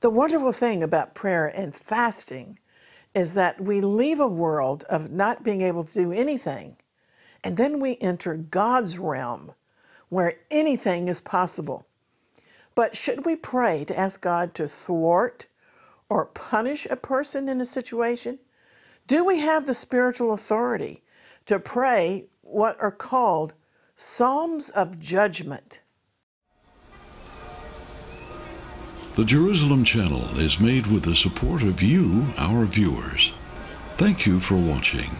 The wonderful thing about prayer and fasting is that we leave a world of not being able to do anything, and then we enter God's realm where anything is possible. But should we pray to ask God to thwart or punish a person in a situation? Do we have the spiritual authority to pray what are called Psalms of Judgment? The Jerusalem Channel is made with the support of you, our viewers. Thank you for watching.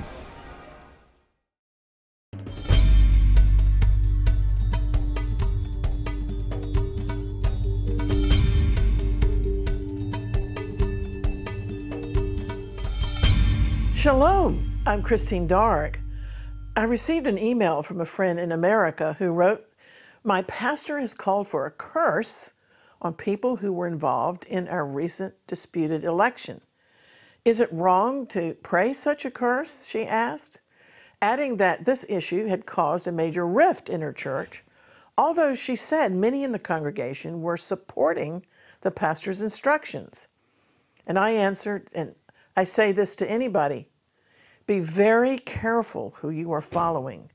Shalom, I'm Christine Darg. I received an email from a friend in America who wrote, My pastor has called for a curse on people who were involved in our recent disputed election. Is it wrong to pray such a curse? She asked, adding that this issue had caused a major rift in her church, although she said many in the congregation were supporting the pastor's instructions. And I answered, and I say this to anybody be very careful who you are following.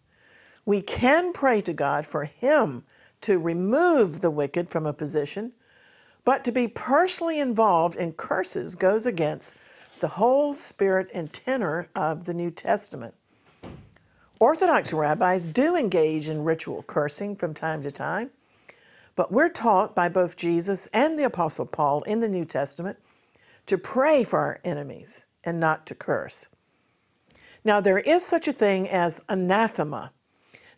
We can pray to God for Him to remove the wicked from a position, but to be personally involved in curses goes against the whole spirit and tenor of the New Testament. Orthodox rabbis do engage in ritual cursing from time to time, but we're taught by both Jesus and the Apostle Paul in the New Testament to pray for our enemies and not to curse. Now, there is such a thing as anathema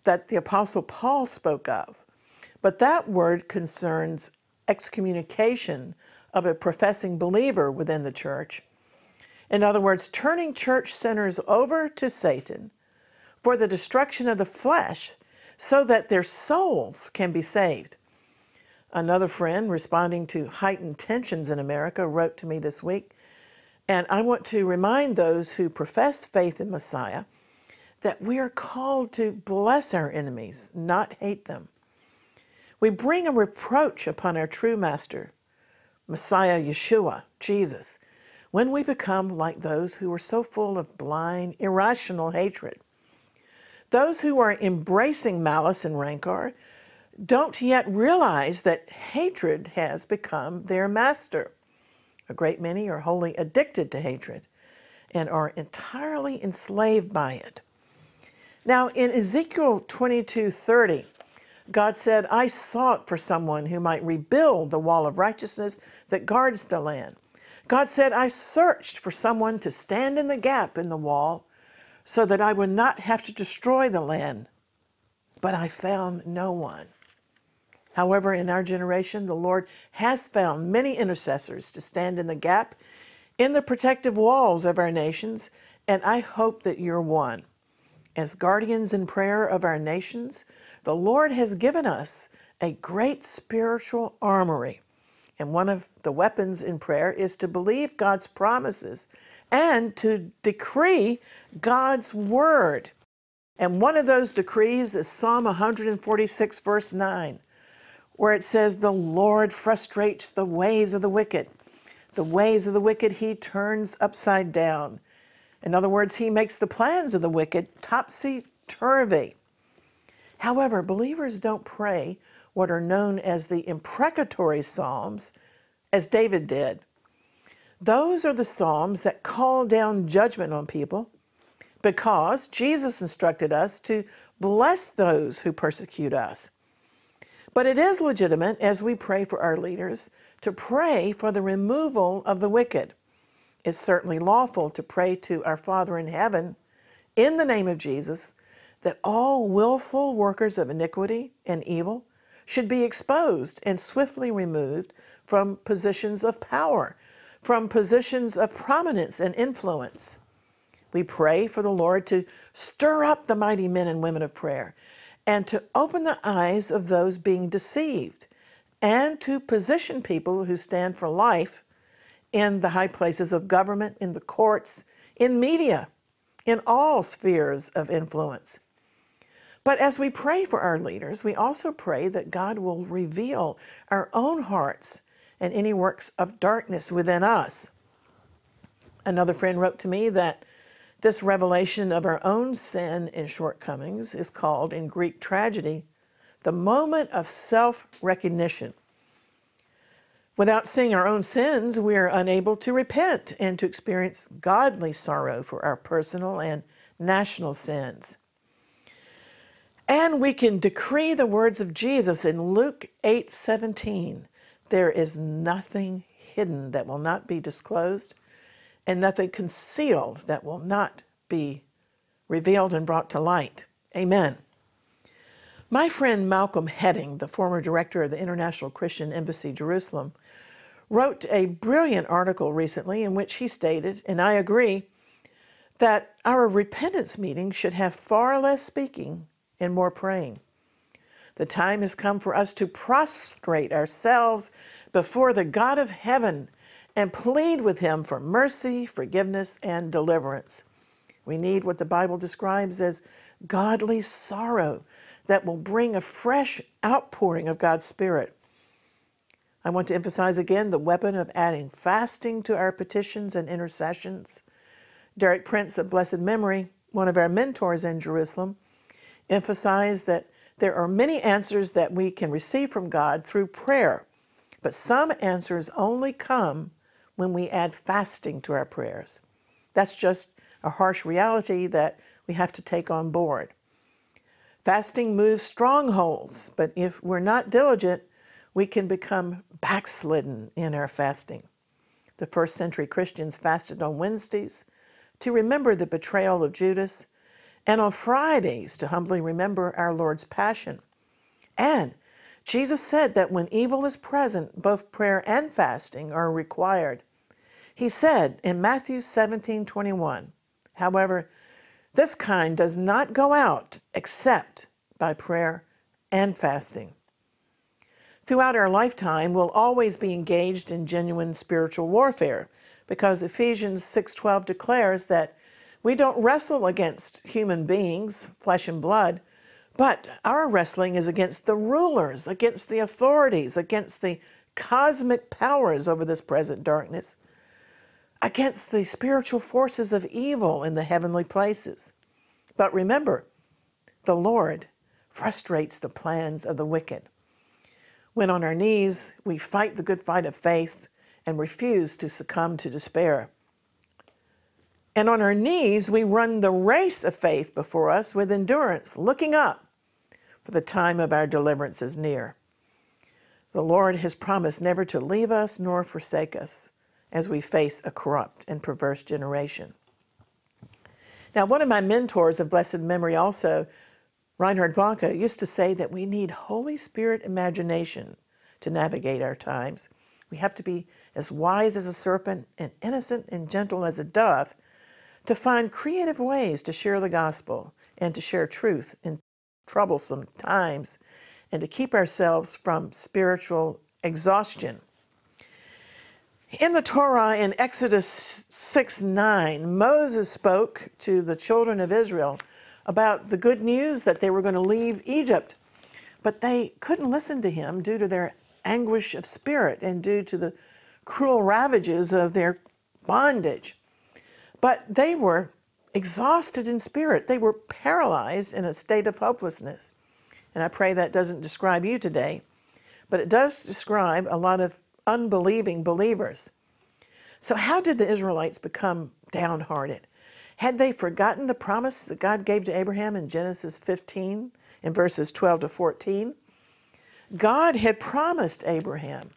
that the Apostle Paul spoke of, but that word concerns excommunication of a professing believer within the church. In other words, turning church sinners over to Satan for the destruction of the flesh so that their souls can be saved. Another friend, responding to heightened tensions in America, wrote to me this week and I want to remind those who profess faith in Messiah that we are called to bless our enemies, not hate them. We bring a reproach upon our true master, Messiah Yeshua, Jesus, when we become like those who are so full of blind, irrational hatred. Those who are embracing malice and rancor don't yet realize that hatred has become their master. A great many are wholly addicted to hatred and are entirely enslaved by it. Now, in Ezekiel 22 30, God said, I sought for someone who might rebuild the wall of righteousness that guards the land. God said, I searched for someone to stand in the gap in the wall so that I would not have to destroy the land, but I found no one. However, in our generation, the Lord has found many intercessors to stand in the gap in the protective walls of our nations, and I hope that you're one. As guardians in prayer of our nations, the Lord has given us a great spiritual armory. And one of the weapons in prayer is to believe God's promises and to decree God's word. And one of those decrees is Psalm 146, verse 9 where it says, The Lord frustrates the ways of the wicked. The ways of the wicked he turns upside down. In other words, he makes the plans of the wicked topsy turvy. However, believers don't pray what are known as the imprecatory Psalms, as David did. Those are the Psalms that call down judgment on people because Jesus instructed us to bless those who persecute us. But it is legitimate as we pray for our leaders to pray for the removal of the wicked. It's certainly lawful to pray to our Father in heaven in the name of Jesus that all willful workers of iniquity and evil should be exposed and swiftly removed from positions of power, from positions of prominence and influence. We pray for the Lord to stir up the mighty men and women of prayer and to open the eyes of those being deceived and to position people who stand for life in the high places of government, in the courts, in media, in all spheres of influence. But as we pray for our leaders, we also pray that God will reveal our own hearts and any works of darkness within us. Another friend wrote to me that this revelation of our own sin and shortcomings is called in Greek tragedy the moment of self recognition. Without seeing our own sins, we are unable to repent and to experience godly sorrow for our personal and national sins. And we can decree the words of Jesus in Luke 8 17. There is nothing hidden that will not be disclosed, and nothing concealed that will not be revealed and brought to light. Amen. My friend Malcolm Hedding, the former director of the International Christian Embassy Jerusalem, wrote a brilliant article recently in which he stated, and I agree, that our repentance meeting should have far less speaking and more praying. The time has come for us to prostrate ourselves before the God of heaven and plead with him for mercy, forgiveness, and deliverance. We need what the Bible describes as godly sorrow that will bring a fresh outpouring of God's Spirit. I want to emphasize again the weapon of adding fasting to our petitions and intercessions. Derek Prince of blessed memory, one of our mentors in Jerusalem, emphasized that there are many answers that we can receive from God through prayer, but some answers only come when we add fasting to our prayers. That's just a harsh reality that we have to take on board. Fasting moves strongholds, but if we're not diligent, we can become backslidden in our fasting. The first century Christians fasted on Wednesdays to remember the betrayal of Judas and on Fridays to humbly remember our Lord's passion. And Jesus said that when evil is present, both prayer and fasting are required. He said in Matthew 17 21, however, this kind does not go out except by prayer and fasting. Throughout our lifetime, we'll always be engaged in genuine spiritual warfare because Ephesians 6:12 declares that we don't wrestle against human beings, flesh and blood, but our wrestling is against the rulers, against the authorities, against the cosmic powers over this present darkness, against the spiritual forces of evil in the heavenly places. But remember, the Lord frustrates the plans of the wicked. When on our knees, we fight the good fight of faith and refuse to succumb to despair. And on our knees, we run the race of faith before us with endurance, looking up, for the time of our deliverance is near. The Lord has promised never to leave us nor forsake us as we face a corrupt and perverse generation. Now, one of my mentors of blessed memory also, Reinhard Bonnke, used to say that we need Holy Spirit imagination to navigate our times. We have to be as wise as a serpent and innocent and gentle as a dove to find creative ways to share the gospel and to share truth in troublesome times and to keep ourselves from spiritual exhaustion. In the Torah, in Exodus 6 9, Moses spoke to the children of Israel about the good news that they were going to leave Egypt, but they couldn't listen to him due to their anguish of spirit and due to the cruel ravages of their bondage. But they were exhausted in spirit. They were paralyzed in a state of hopelessness. And I pray that doesn't describe you today, but it does describe a lot of unbelieving believers. So, how did the Israelites become downhearted? Had they forgotten the promise that God gave to Abraham in Genesis 15 in verses 12 to 14? God had promised Abraham,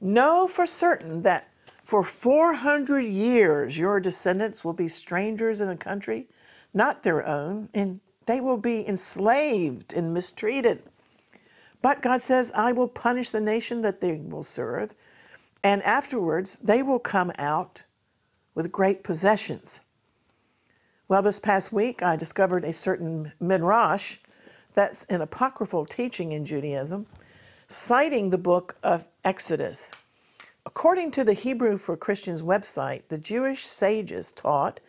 Know for certain that for 400 years, your descendants will be strangers in a country not their own, and they will be enslaved and mistreated. But God says, I will punish the nation that they will serve, and afterwards they will come out with great possessions. Well, this past week I discovered a certain midrash that's an apocryphal teaching in Judaism, citing the book of Exodus. According to the Hebrew for Christians website, the Jewish sages taught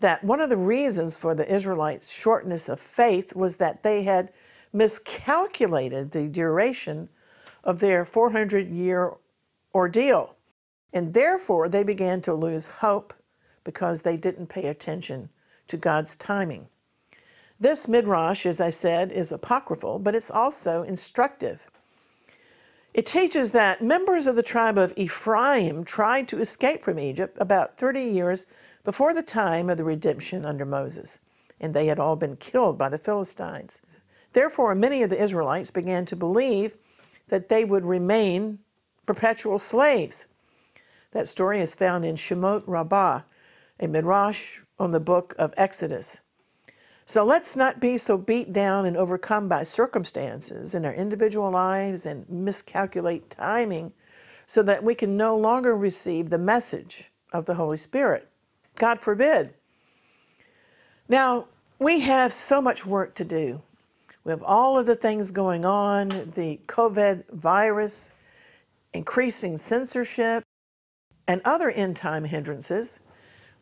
that one of the reasons for the Israelites' shortness of faith was that they had miscalculated the duration of their 400 year ordeal. And therefore, they began to lose hope because they didn't pay attention to God's timing. This midrash, as I said, is apocryphal, but it's also instructive. It teaches that members of the tribe of Ephraim tried to escape from Egypt about 30 years before the time of the redemption under Moses, and they had all been killed by the Philistines. Therefore, many of the Israelites began to believe that they would remain perpetual slaves. That story is found in Shemot Rabbah, a midrash on the book of Exodus. So let's not be so beat down and overcome by circumstances in our individual lives and miscalculate timing so that we can no longer receive the message of the Holy Spirit. God forbid. Now, we have so much work to do. We have all of the things going on the COVID virus, increasing censorship, and other end time hindrances.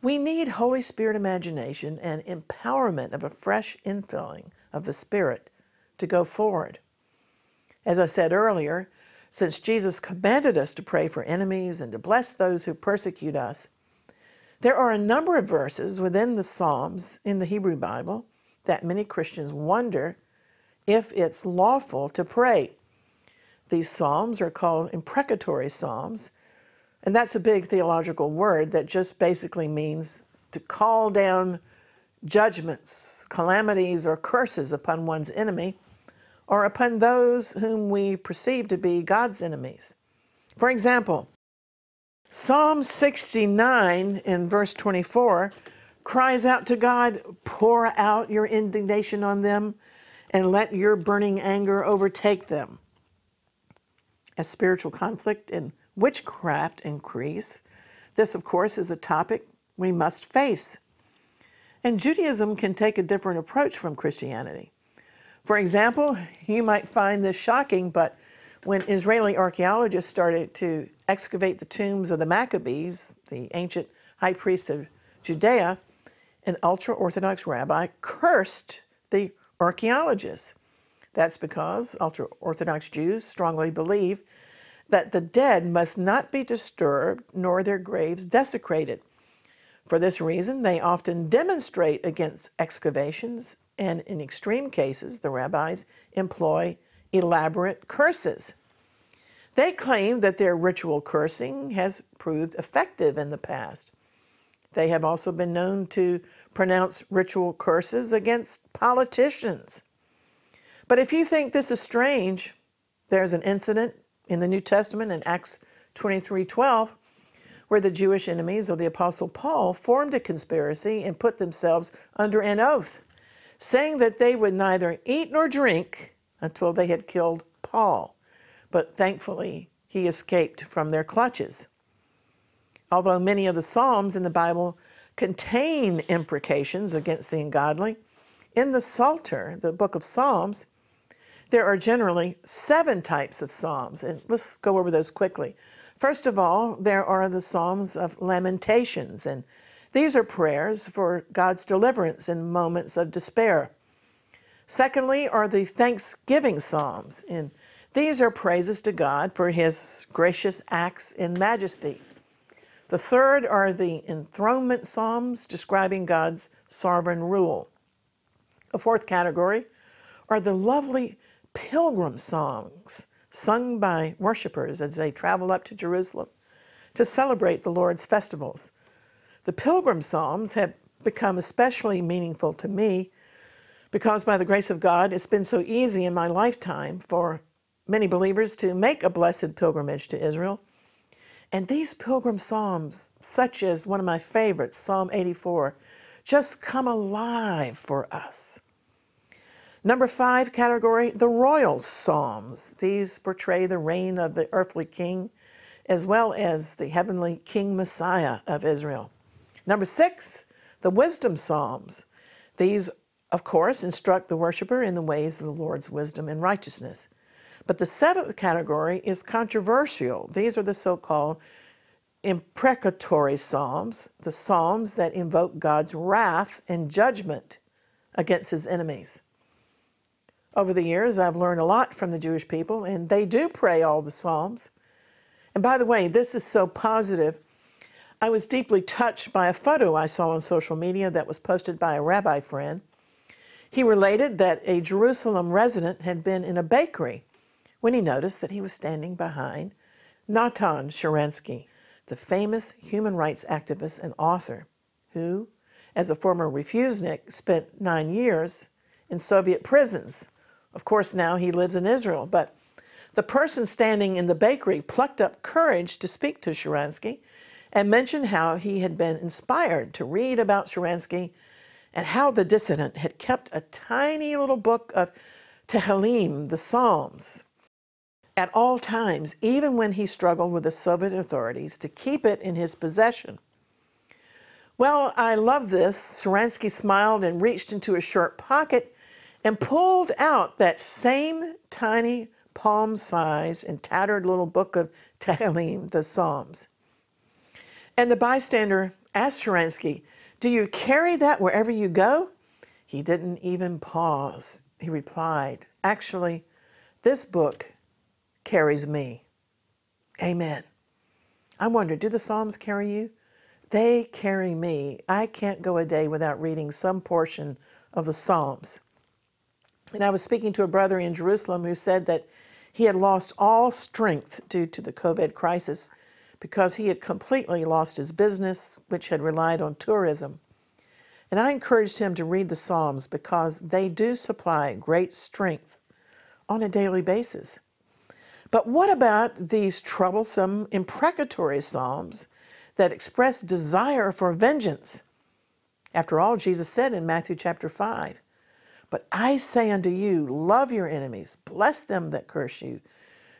We need Holy Spirit imagination and empowerment of a fresh infilling of the Spirit to go forward. As I said earlier, since Jesus commanded us to pray for enemies and to bless those who persecute us, there are a number of verses within the Psalms in the Hebrew Bible that many Christians wonder if it's lawful to pray. These Psalms are called imprecatory Psalms, and that's a big theological word that just basically means to call down judgments, calamities, or curses upon one's enemy or upon those whom we perceive to be God's enemies. For example, Psalm 69 in verse 24 cries out to God, Pour out your indignation on them and let your burning anger overtake them. As spiritual conflict and witchcraft increase, this, of course, is a topic we must face. And Judaism can take a different approach from Christianity. For example, you might find this shocking, but when Israeli archaeologists started to excavate the tombs of the Maccabees, the ancient high priests of Judea, an ultra Orthodox rabbi cursed the archaeologists. That's because ultra Orthodox Jews strongly believe that the dead must not be disturbed nor their graves desecrated. For this reason, they often demonstrate against excavations, and in extreme cases, the rabbis employ elaborate curses. They claim that their ritual cursing has proved effective in the past. They have also been known to pronounce ritual curses against politicians. But if you think this is strange, there's an incident in the New Testament in Acts 23:12 where the Jewish enemies of the apostle Paul formed a conspiracy and put themselves under an oath, saying that they would neither eat nor drink until they had killed Paul. But thankfully, he escaped from their clutches. Although many of the Psalms in the Bible contain imprecations against the ungodly, in the Psalter, the book of Psalms, there are generally seven types of Psalms, and let's go over those quickly. First of all, there are the Psalms of Lamentations, and these are prayers for God's deliverance in moments of despair. Secondly, are the Thanksgiving Psalms, and these are praises to God for his gracious acts in majesty. The third are the enthronement Psalms describing God's sovereign rule. A fourth category are the lovely pilgrim songs sung by worshipers as they travel up to Jerusalem to celebrate the Lord's festivals. The pilgrim psalms have become especially meaningful to me because by the grace of God, it's been so easy in my lifetime for many believers to make a blessed pilgrimage to Israel. And these pilgrim psalms, such as one of my favorites, Psalm 84, just come alive for us. Number five category, the royal psalms. These portray the reign of the earthly king as well as the heavenly king Messiah of Israel. Number six, the wisdom psalms. These, of course, instruct the worshiper in the ways of the Lord's wisdom and righteousness. But the seventh category is controversial. These are the so-called imprecatory psalms, the psalms that invoke God's wrath and judgment against his enemies. Over the years, I've learned a lot from the Jewish people, and they do pray all the Psalms. And by the way, this is so positive. I was deeply touched by a photo I saw on social media that was posted by a rabbi friend. He related that a Jerusalem resident had been in a bakery when he noticed that he was standing behind Natan Sharansky, the famous human rights activist and author, who, as a former refusenik, spent nine years in Soviet prisons. Of course, now he lives in Israel, but the person standing in the bakery plucked up courage to speak to Sharansky and mentioned how he had been inspired to read about Sharansky and how the dissident had kept a tiny little book of Tehillim, the Psalms, at all times, even when he struggled with the Soviet authorities to keep it in his possession. Well, I love this. Sharansky smiled and reached into his shirt pocket and pulled out that same tiny palm sized and tattered little book of Tehillim, the Psalms. And the bystander asked Sharansky, Do you carry that wherever you go? He didn't even pause. He replied, Actually, this book carries me. Amen. I wonder, do the Psalms carry you? They carry me. I can't go a day without reading some portion of the Psalms. And I was speaking to a brother in Jerusalem who said that he had lost all strength due to the COVID crisis because he had completely lost his business, which had relied on tourism. And I encouraged him to read the Psalms because they do supply great strength on a daily basis. But what about these troublesome, imprecatory Psalms that express desire for vengeance? After all, Jesus said in Matthew chapter 5, but I say unto you, love your enemies, bless them that curse you,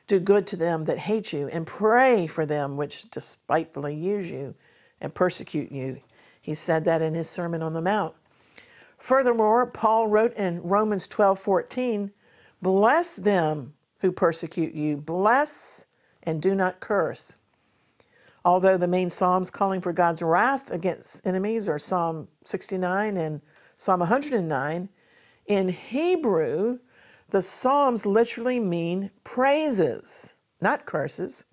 do good to them that hate you, and pray for them which despitefully use you and persecute you. He said that in his Sermon on the Mount. Furthermore, Paul wrote in Romans 12 14, Bless them who persecute you, bless and do not curse. Although the main Psalms calling for God's wrath against enemies are Psalm 69 and Psalm 109, in Hebrew, the Psalms literally mean praises, not curses,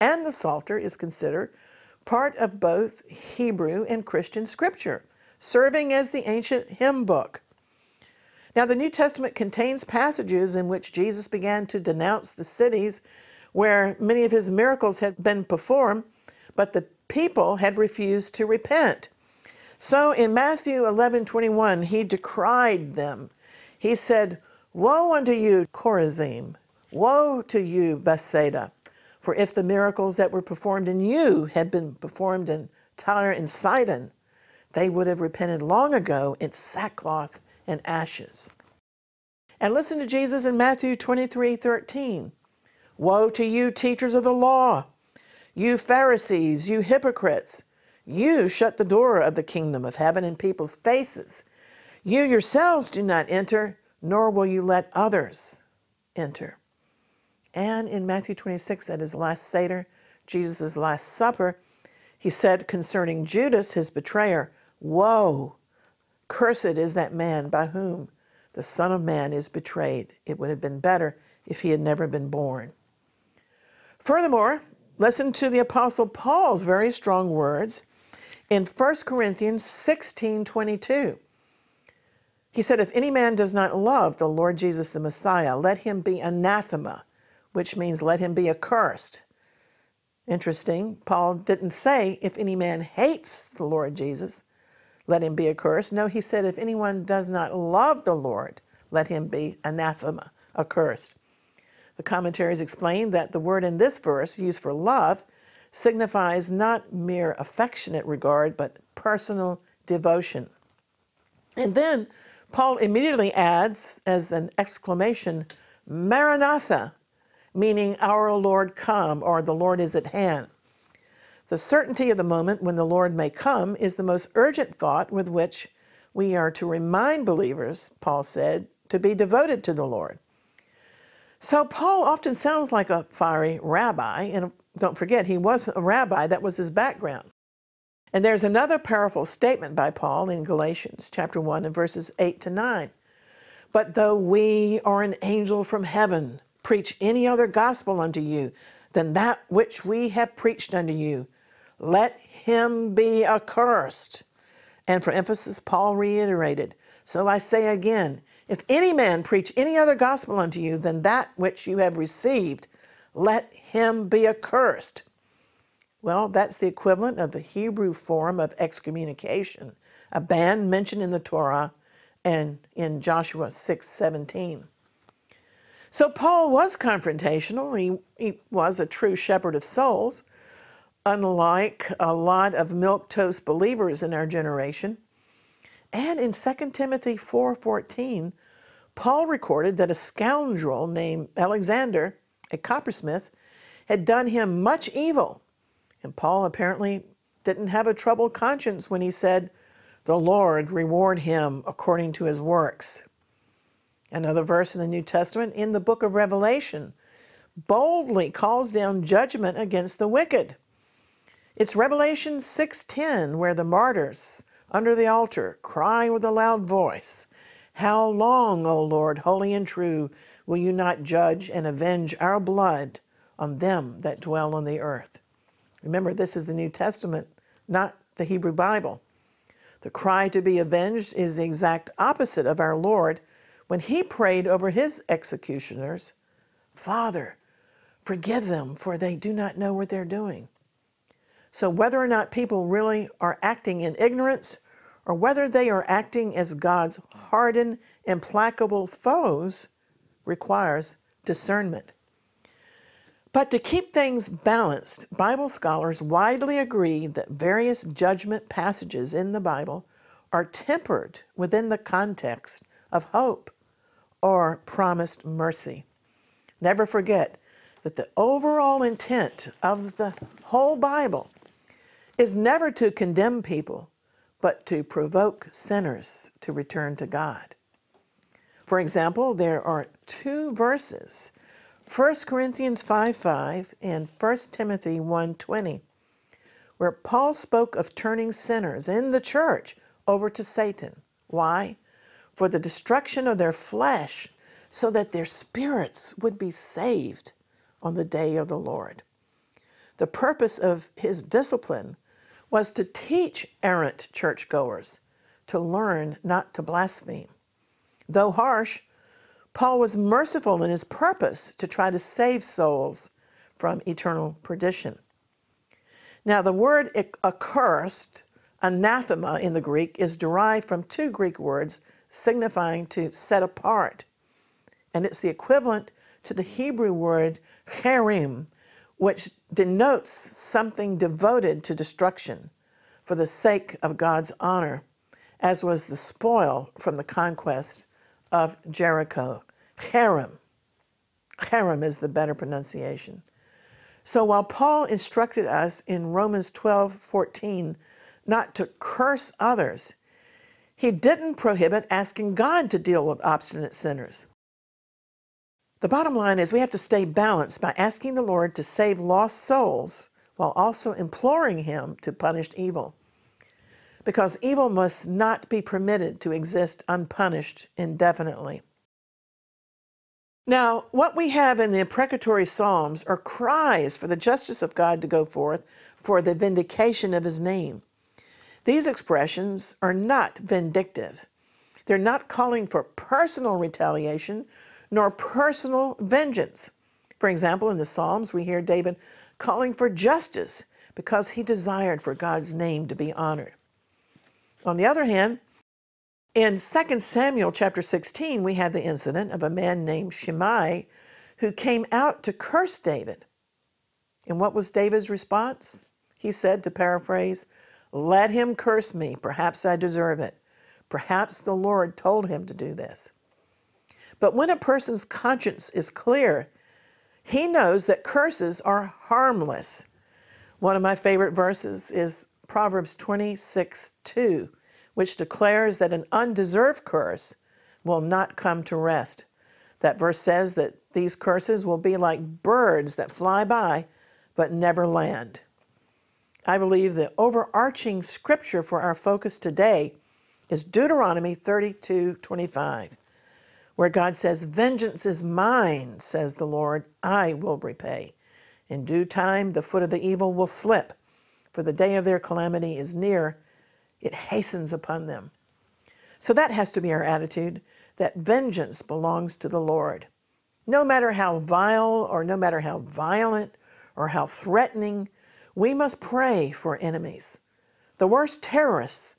and the Psalter is considered part of both Hebrew and Christian scripture, serving as the ancient hymn book. Now, the New Testament contains passages in which Jesus began to denounce the cities where many of his miracles had been performed, but the people had refused to repent. So in Matthew 11 21, he decried them. He said, Woe unto you, Chorazim! Woe to you, Bethsaida! For if the miracles that were performed in you had been performed in Tyre and Sidon, they would have repented long ago in sackcloth and ashes. And listen to Jesus in Matthew 23 13. Woe to you, teachers of the law, you Pharisees, you hypocrites! You shut the door of the kingdom of heaven in people's faces. You yourselves do not enter, nor will you let others enter. And in Matthew 26, at his last Seder, Jesus' last supper, he said concerning Judas, his betrayer, Woe! Cursed is that man by whom the Son of Man is betrayed. It would have been better if he had never been born. Furthermore, listen to the Apostle Paul's very strong words in 1 Corinthians 16 22. He said, If any man does not love the Lord Jesus the Messiah, let him be anathema, which means let him be accursed. Interesting, Paul didn't say, If any man hates the Lord Jesus, let him be accursed. No, he said, If anyone does not love the Lord, let him be anathema, accursed. The commentaries explain that the word in this verse, used for love, signifies not mere affectionate regard, but personal devotion. And then Paul immediately adds, as an exclamation, Maranatha, meaning our Lord come, or the Lord is at hand. The certainty of the moment when the Lord may come is the most urgent thought with which we are to remind believers, Paul said, to be devoted to the Lord. So Paul often sounds like a fiery rabbi, and don't forget, he was a rabbi, that was his background. And there's another powerful statement by Paul in Galatians chapter 1 and verses 8 to 9. But though we or an angel from heaven preach any other gospel unto you than that which we have preached unto you, let him be accursed. And for emphasis, Paul reiterated, So I say again, if any man preach any other gospel unto you than that which you have received, let him be accursed. Well, that's the equivalent of the Hebrew form of excommunication, a ban mentioned in the Torah and in Joshua 6:17. So Paul was confrontational. He, he was a true shepherd of souls, unlike a lot of milquetoast believers in our generation. And in 2 Timothy 4:14, Paul recorded that a scoundrel named Alexander, a coppersmith, had done him much evil and Paul apparently didn't have a troubled conscience when he said, The Lord reward him according to his works. Another verse in the New Testament, in the book of Revelation, boldly calls down judgment against the wicked. It's Revelation 6:10 where the martyrs under the altar cry with a loud voice, "How long, O Lord, holy and true, will you not judge and avenge our blood on them that dwell on the earth?" Remember, this is the New Testament, not the Hebrew Bible. The cry to be avenged is the exact opposite of our Lord when he prayed over his executioners Father, forgive them, for they do not know what they're doing. So, whether or not people really are acting in ignorance, or whether they are acting as God's hardened, implacable foes, requires discernment. But to keep things balanced, Bible scholars widely agree that various judgment passages in the Bible are tempered within the context of hope or promised mercy. Never forget that the overall intent of the whole Bible is never to condemn people, but to provoke sinners to return to God. For example, there are two verses 1 Corinthians 5 5 and 1 Timothy 1 20, where Paul spoke of turning sinners in the church over to Satan. Why? For the destruction of their flesh, so that their spirits would be saved on the day of the Lord. The purpose of his discipline was to teach errant churchgoers to learn not to blaspheme. Though harsh, Paul was merciful in his purpose to try to save souls from eternal perdition. Now, the word accursed, anathema in the Greek, is derived from two Greek words signifying to set apart. And it's the equivalent to the Hebrew word cherem, which denotes something devoted to destruction for the sake of God's honor, as was the spoil from the conquest of Jericho. Cherem. Cherem is the better pronunciation. So while Paul instructed us in Romans 12 14 not to curse others, he didn't prohibit asking God to deal with obstinate sinners. The bottom line is we have to stay balanced by asking the Lord to save lost souls while also imploring Him to punish evil because evil must not be permitted to exist unpunished indefinitely. Now, what we have in the imprecatory Psalms are cries for the justice of God to go forth for the vindication of his name. These expressions are not vindictive. They're not calling for personal retaliation nor personal vengeance. For example, in the Psalms, we hear David calling for justice because he desired for God's name to be honored. On the other hand, in 2 Samuel chapter 16, we had the incident of a man named Shimei who came out to curse David. And what was David's response? He said, to paraphrase, Let him curse me. Perhaps I deserve it. Perhaps the Lord told him to do this. But when a person's conscience is clear, he knows that curses are harmless. One of my favorite verses is Proverbs 26 2, which declares that an undeserved curse will not come to rest. That verse says that these curses will be like birds that fly by but never land. I believe the overarching scripture for our focus today is Deuteronomy 32 25, where God says, Vengeance is mine, says the Lord, I will repay. In due time, the foot of the evil will slip, for the day of their calamity is near. It hastens upon them. So that has to be our attitude that vengeance belongs to the Lord. No matter how vile or no matter how violent or how threatening, we must pray for enemies. The worst terrorists,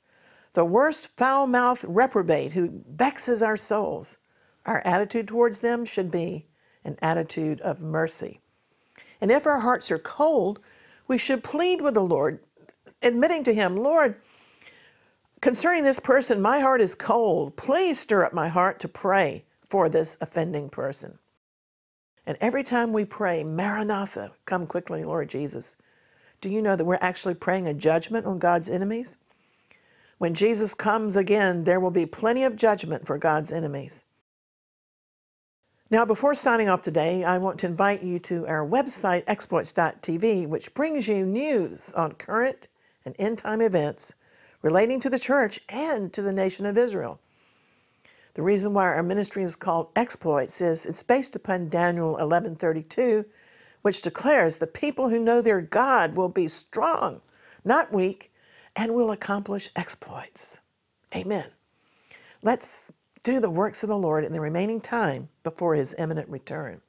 the worst foul mouthed reprobate who vexes our souls, our attitude towards them should be an attitude of mercy. And if our hearts are cold, we should plead with the Lord, admitting to Him, Lord, concerning this person, my heart is cold. Please stir up my heart to pray for this offending person. And every time we pray, Maranatha, come quickly, Lord Jesus, do you know that we're actually praying a judgment on God's enemies? When Jesus comes again, there will be plenty of judgment for God's enemies. Now, before signing off today, I want to invite you to our website, exploits.tv, which brings you news on current and end time events relating to the church and to the nation of Israel. The reason why our ministry is called Exploits is it's based upon Daniel 11:32, which declares the people who know their God will be strong, not weak, and will accomplish exploits. Amen. Let's do the works of the Lord in the remaining time before his imminent return.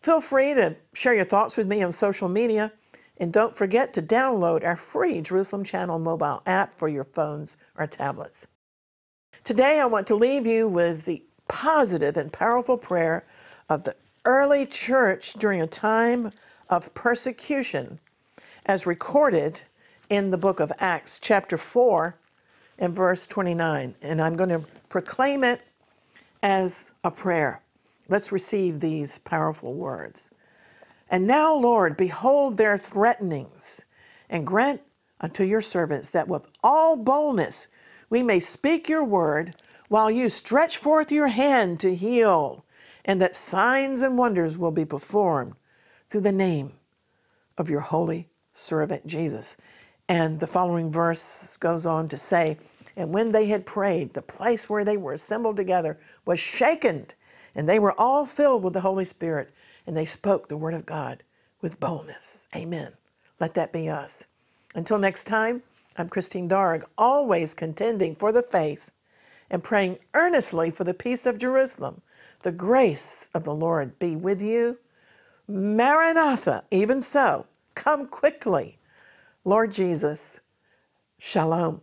Feel free to share your thoughts with me on social media, and don't forget to download our free Jerusalem Channel mobile app for your phones or tablets. Today, I want to leave you with the positive and powerful prayer of the early church during a time of persecution, as recorded in the book of Acts, chapter 4, and verse 29. And I'm going to proclaim it as a prayer. Let's receive these powerful words. And now, Lord, behold their threatenings, and grant unto your servants that with all boldness we may speak your word while you stretch forth your hand to heal, and that signs and wonders will be performed through the name of your holy servant Jesus. And the following verse goes on to say, And when they had prayed, the place where they were assembled together was shaken, and they were all filled with the Holy Spirit, and they spoke the word of God with boldness. Amen. Let that be us. Until next time, I'm Christine Darg, always contending for the faith and praying earnestly for the peace of Jerusalem. The grace of the Lord be with you. Maranatha, even so, come quickly. Lord Jesus, shalom.